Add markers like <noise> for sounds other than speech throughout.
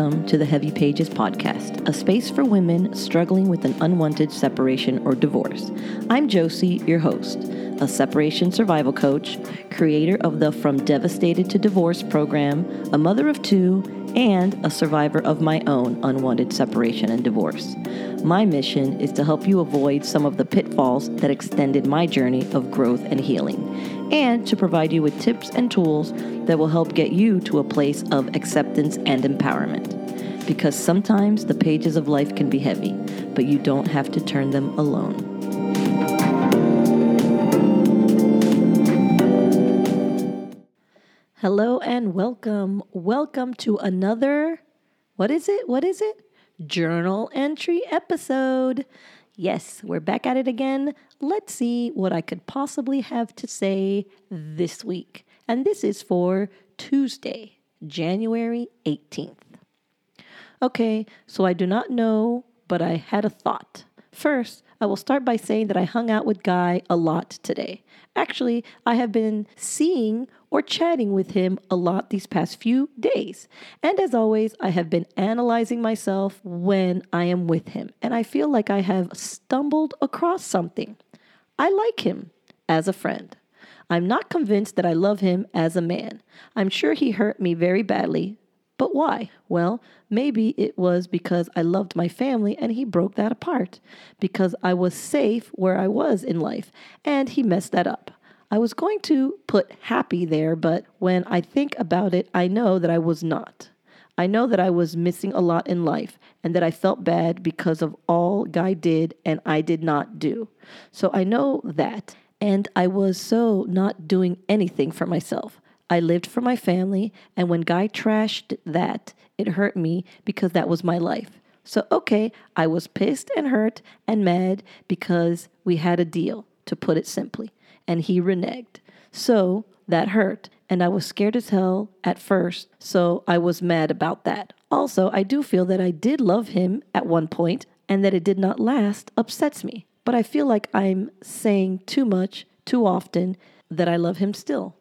welcome to the Heavy Pages podcast, a space for women struggling with an unwanted separation or divorce. I'm Josie, your host, a separation survival coach, creator of the From Devastated to Divorce program, a mother of two, and a survivor of my own unwanted separation and divorce. My mission is to help you avoid some of the pitfalls that extended my journey of growth and healing, and to provide you with tips and tools that will help get you to a place of acceptance and empowerment. Because sometimes the pages of life can be heavy, but you don't have to turn them alone. Hello and welcome. Welcome to another, what is it? What is it? Journal entry episode. Yes, we're back at it again. Let's see what I could possibly have to say this week. And this is for Tuesday, January 18th. Okay, so I do not know, but I had a thought. First, I will start by saying that I hung out with Guy a lot today. Actually, I have been seeing or chatting with him a lot these past few days. And as always, I have been analyzing myself when I am with him, and I feel like I have stumbled across something. I like him as a friend. I'm not convinced that I love him as a man. I'm sure he hurt me very badly. But why? Well, maybe it was because I loved my family and he broke that apart. Because I was safe where I was in life and he messed that up. I was going to put happy there, but when I think about it, I know that I was not. I know that I was missing a lot in life and that I felt bad because of all Guy did and I did not do. So I know that. And I was so not doing anything for myself. I lived for my family, and when Guy trashed that, it hurt me because that was my life. So, okay, I was pissed and hurt and mad because we had a deal, to put it simply and he reneged. So that hurt, and I was scared as hell at first, so I was mad about that. Also, I do feel that I did love him at one point, and that it did not last upsets me. But I feel like I'm saying too much, too often, that I love him still.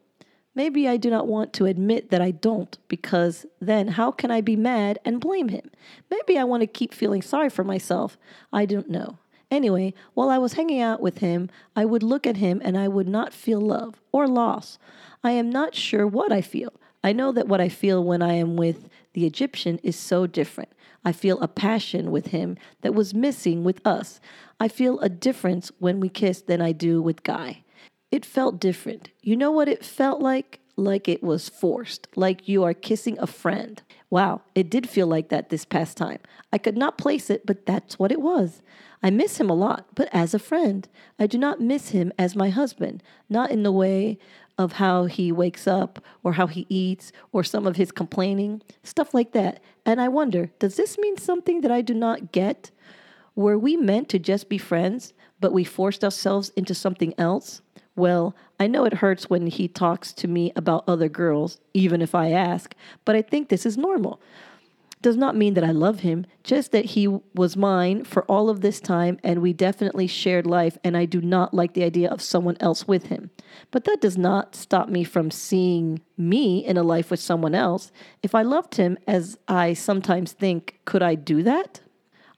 Maybe I do not want to admit that I don't, because then how can I be mad and blame him? Maybe I want to keep feeling sorry for myself. I don't know. Anyway, while I was hanging out with him, I would look at him and I would not feel love or loss. I am not sure what I feel. I know that what I feel when I am with the Egyptian is so different. I feel a passion with him that was missing with us. I feel a difference when we kiss than I do with Guy. It felt different. You know what it felt like? Like it was forced, like you are kissing a friend. Wow, it did feel like that this past time. I could not place it, but that's what it was. I miss him a lot, but as a friend. I do not miss him as my husband, not in the way of how he wakes up or how he eats or some of his complaining, stuff like that. And I wonder, does this mean something that I do not get? Were we meant to just be friends, but we forced ourselves into something else? Well, I know it hurts when he talks to me about other girls, even if I ask, but I think this is normal does not mean that I love him, just that he was mine for all of this time and we definitely shared life, and I do not like the idea of someone else with him. But that does not stop me from seeing me in a life with someone else. If I loved him, as I sometimes think, could I do that?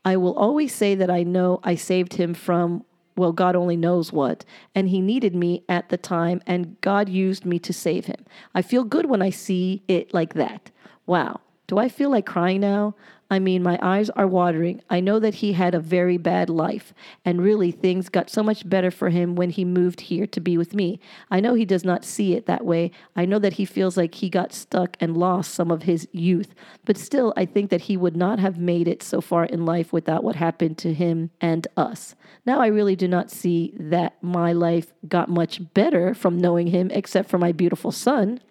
I will always say that I know I saved him from well, God only knows what. And He needed me at the time, and God used me to save Him. I feel good when I see it like that. Wow. Do I feel like crying now? I mean, my eyes are watering. I know that he had a very bad life, and really things got so much better for him when he moved here to be with me. I know he does not see it that way. I know that he feels like he got stuck and lost some of his youth, but still, I think that he would not have made it so far in life without what happened to him and us. Now, I really do not see that my life got much better from knowing him, except for my beautiful son.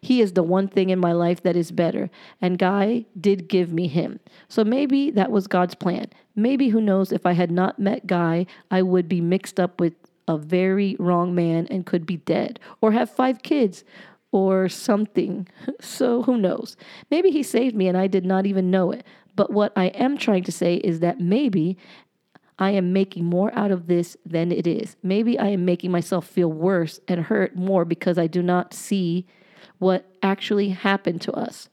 He is the one thing in my life that is better. And Guy did give me him. So maybe that was God's plan. Maybe, who knows, if I had not met Guy, I would be mixed up with a very wrong man and could be dead or have five kids or something. <laughs> So who knows? Maybe he saved me and I did not even know it. But what I am trying to say is that maybe I am making more out of this than it is. Maybe I am making myself feel worse and hurt more because I do not see what actually happened to us.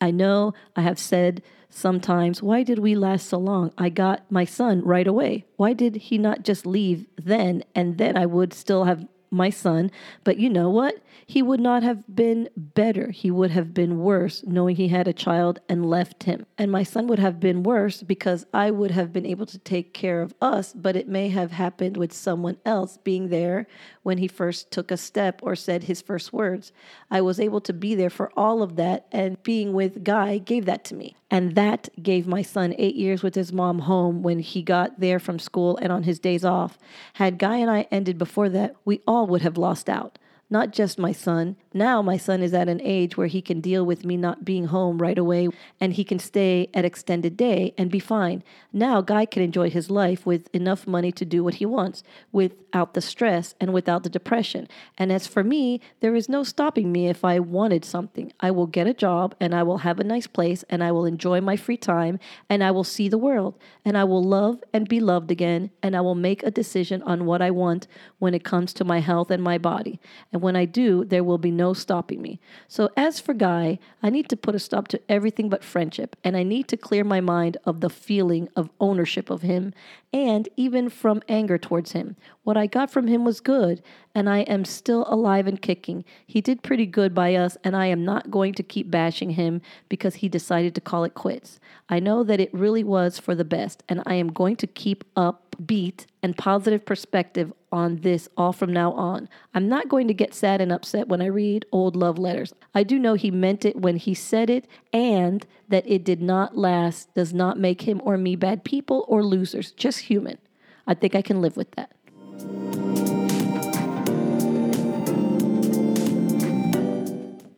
I know I have said sometimes, why did we last so long? I got my son right away. Why did he not just leave then and then I would still have my son? But you know what? He would not have been better. He would have been worse knowing he had a child and left him. And my son would have been worse because I would have been able to take care of us, but it may have happened with someone else being there when he first took a step or said his first words. I was able to be there for all of that, and being with Guy gave that to me. And that gave my son eight years with his mom home when he got there from school and on his days off. Had Guy and I ended before that, we all would have lost out not just my son. Now my son is at an age where he can deal with me not being home right away and he can stay at extended day and be fine. Now Guy can enjoy his life with enough money to do what he wants without the stress and without the depression. And as for me, there is no stopping me if I wanted something. I will get a job and I will have a nice place and I will enjoy my free time and I will see the world and I will love and be loved again and I will make a decision on what I want when it comes to my health and my body. And when I do, there will be no stopping me. So, as for Guy, I need to put a stop to everything but friendship, and I need to clear my mind of the feeling of ownership of him and even from anger towards him. What I got from him was good, and I am still alive and kicking. He did pretty good by us, and I am not going to keep bashing him because he decided to call it quits. I know that it really was for the best, and I am going to keep up beat and positive perspective on this all from now on. I'm not going to get sad and upset when I read old love letters. I do know he meant it when he said it, and that it did not last does not make him or me bad people or losers, just human. I think I can live with that.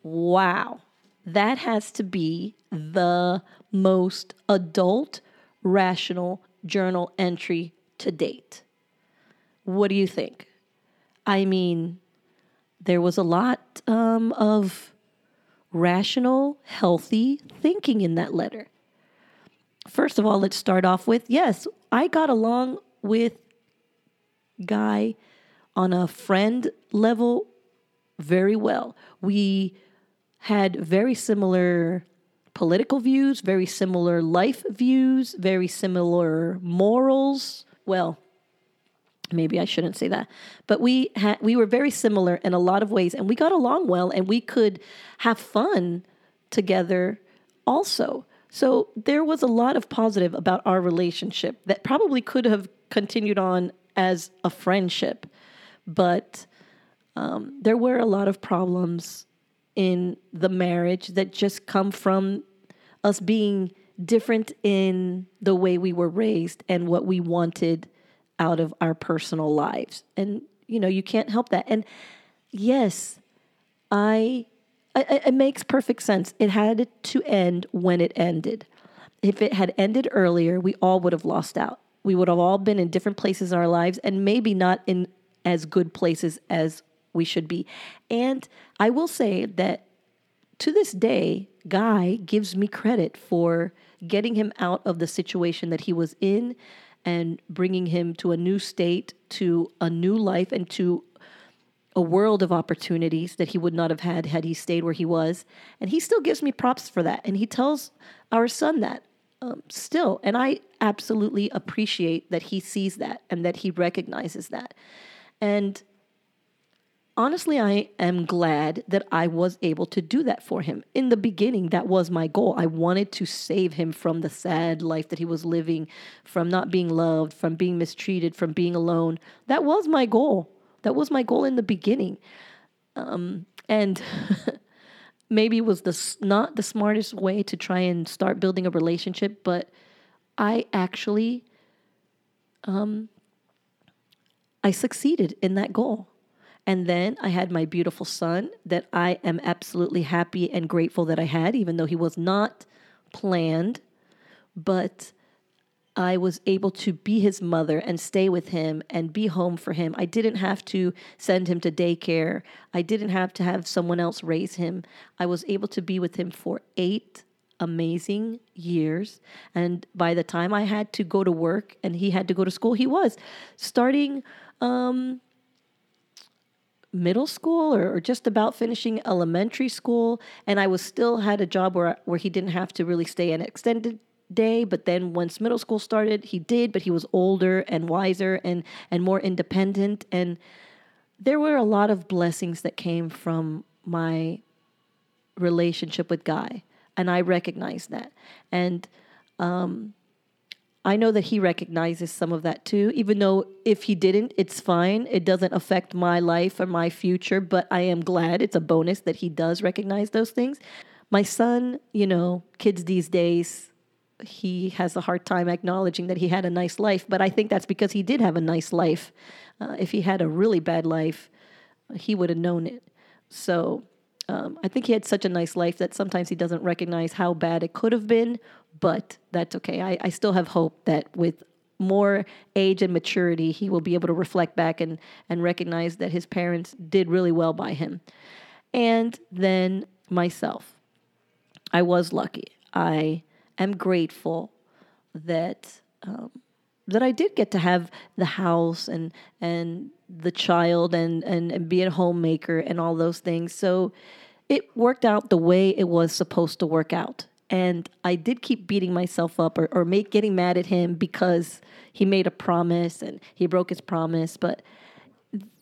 Wow. That has to be the most adult, rational journal entry to date. What do you think? I mean, there was a lot um, of rational, healthy thinking in that letter. First of all, let's start off with yes, I got along with Guy on a friend level very well. We had very similar political views, very similar life views, very similar morals. Well, maybe I shouldn't say that, but we had we were very similar in a lot of ways, and we got along well, and we could have fun together also. So there was a lot of positive about our relationship that probably could have continued on as a friendship, but um, there were a lot of problems in the marriage that just come from us being different in the way we were raised and what we wanted out of our personal lives. And, you know, you can't help that. And yes, I, I it makes perfect sense. It had to end when it ended. If it had ended earlier, we all would have lost out. We would have all been in different places in our lives and maybe not in as good places as we should be. And I will say that to this day, Guy gives me credit for getting him out of the situation that he was in and bringing him to a new state, to a new life, and to a world of opportunities that he would not have had had he stayed where he was. And he still gives me props for that. And he tells our son that um, still. And I absolutely appreciate that he sees that and that he recognizes that. And honestly, I am glad that I was able to do that for him. In the beginning, that was my goal. I wanted to save him from the sad life that he was living, from not being loved, from being mistreated, from being alone. That was my goal. That was my goal in the beginning. Um, and <laughs> maybe it was the not the smartest way to try and start building a relationship, but I actually um, I succeeded in that goal. And then I had my beautiful son that I am absolutely happy and grateful that I had, even though he was not planned. But I was able to be his mother and stay with him and be home for him. I didn't have to send him to daycare. I didn't have to have someone else raise him. I was able to be with him for eight amazing years. And by the time I had to go to work and he had to go to school, he was starting um, middle school or, or, just about finishing elementary school and i was still had a job where where he didn't have to really stay an extended day but then once middle school started he did but he was older and wiser and and more independent and there were a lot of blessings that came from my relationship with guy and i recognized that. And um, I know that he recognizes some of that too, even though if he didn't, it's fine. It doesn't affect my life or my future, but I am glad it's a bonus that he does recognize those things. My son, you know, kids these days, he has a hard time acknowledging that he had a nice life, but I think that's because he did have a nice life. Uh, if he had a really bad life, he would have known it. So um, I think he had such a nice life that sometimes he doesn't recognize how bad it could have been but that's okay. I, I still have hope that with more age and maturity, he will be able to reflect back and, and recognize that his parents did really well by him. And then myself. I was lucky. I am grateful that um, that I did get to have the house and and the child and, and and be a homemaker and all those things. So it worked out the way it was supposed to work out. And I did keep beating myself up or, or make, getting mad at him because he made a promise and he broke his promise. But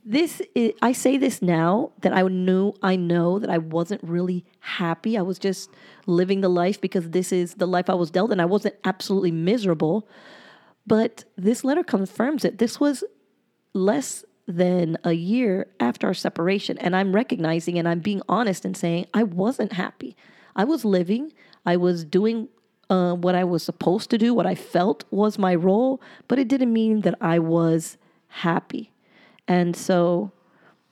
this is, I say this now that I knew I know that I wasn't really happy. I was just living the life because this is the life I was dealt and I wasn't absolutely miserable. But this letter confirms it. This was less than a year after our separation and I'm recognizing and I'm being honest and saying I wasn't happy. I was living, I was doing uh, what I was supposed to do, what I felt was my role, but it didn't mean that I was happy. And so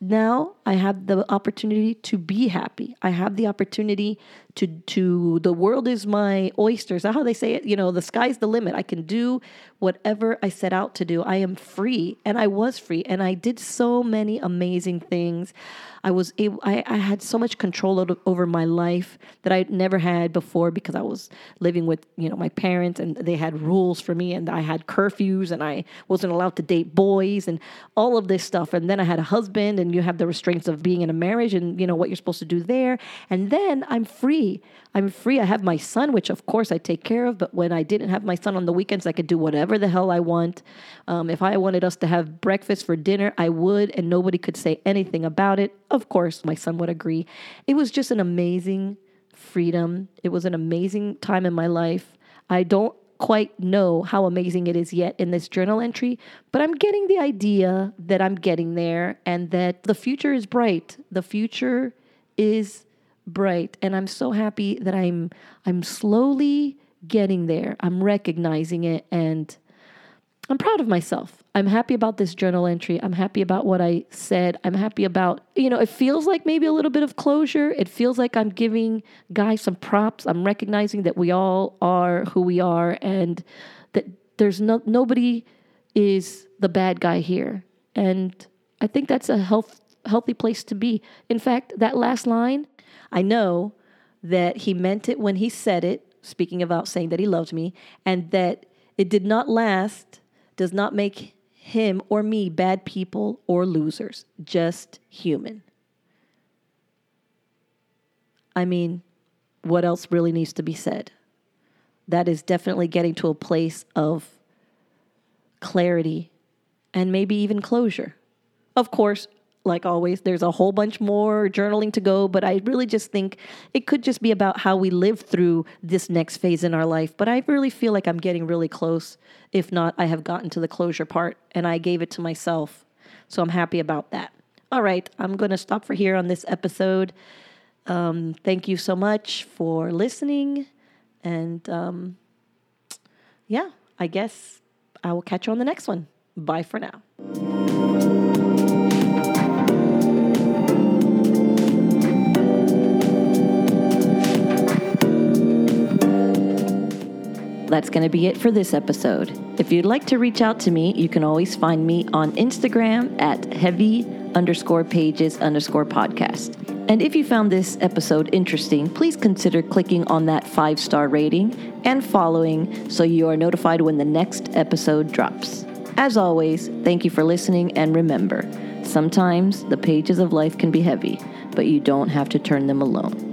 now I have the opportunity to be happy. I have the opportunity to to the world is my oyster. Is that how they say it? You know, the sky's the limit. I can do whatever I set out to do. I am free, and I was free, and I did so many amazing things. I was able, I, I had so much control over my life that I never had before because I was living with, you know, my parents and they had rules for me and I had curfews and I wasn't allowed to date boys and all of this stuff. And then I had a husband and you have the restraints of being in a marriage and, you know, what you're supposed to do there. And then I'm free. I'm free. I have my son, which of course I take care of. But when I didn't have my son on the weekends, I could do whatever the hell I want. Um, if I wanted us to have breakfast for dinner, I would, and nobody could say anything about it. Of course, my son would agree. It was just an amazing freedom. It was an amazing time in my life. I don't quite know how amazing it is yet in this journal entry, but I'm getting the idea that I'm getting there and that the future is bright. The future is bright and I'm so happy that I'm I'm slowly getting there. I'm recognizing it and I'm proud of myself. I'm happy about this journal entry. I'm happy about what I said. I'm happy about, you know, it feels like maybe a little bit of closure. It feels like I'm giving Guy some props. I'm recognizing that we all are who we are and that there's no nobody is the bad guy here. And I think that's a health, healthy place to be. In fact, that last line, I know that he meant it when he said it, speaking about saying that he loved me, and that it did not last does not make him or me bad people or losers, just human. I mean, what else really needs to be said? That is definitely getting to a place of clarity and maybe even closure. Of course, like always, there's a whole bunch more journaling to go, but I really just think it could just be about how we live through this next phase in our life. But I really feel like I'm getting really close. If not, I have gotten to the closure part and I gave it to myself. So I'm happy about that. All right, I'm going to stop for here on this episode. Um, thank you so much for listening. And um, yeah, I guess I will catch you on the next one. Bye for now. That's going to be it for this episode. If you'd like to reach out to me, you can always find me on Instagram at heavy underscore pages underscore podcast. And if you found this episode interesting, please consider clicking on that five star rating and following so you are notified when the next episode drops. As always, thank you for listening, and remember sometimes the pages of life can be heavy, but you don't have to turn them alone.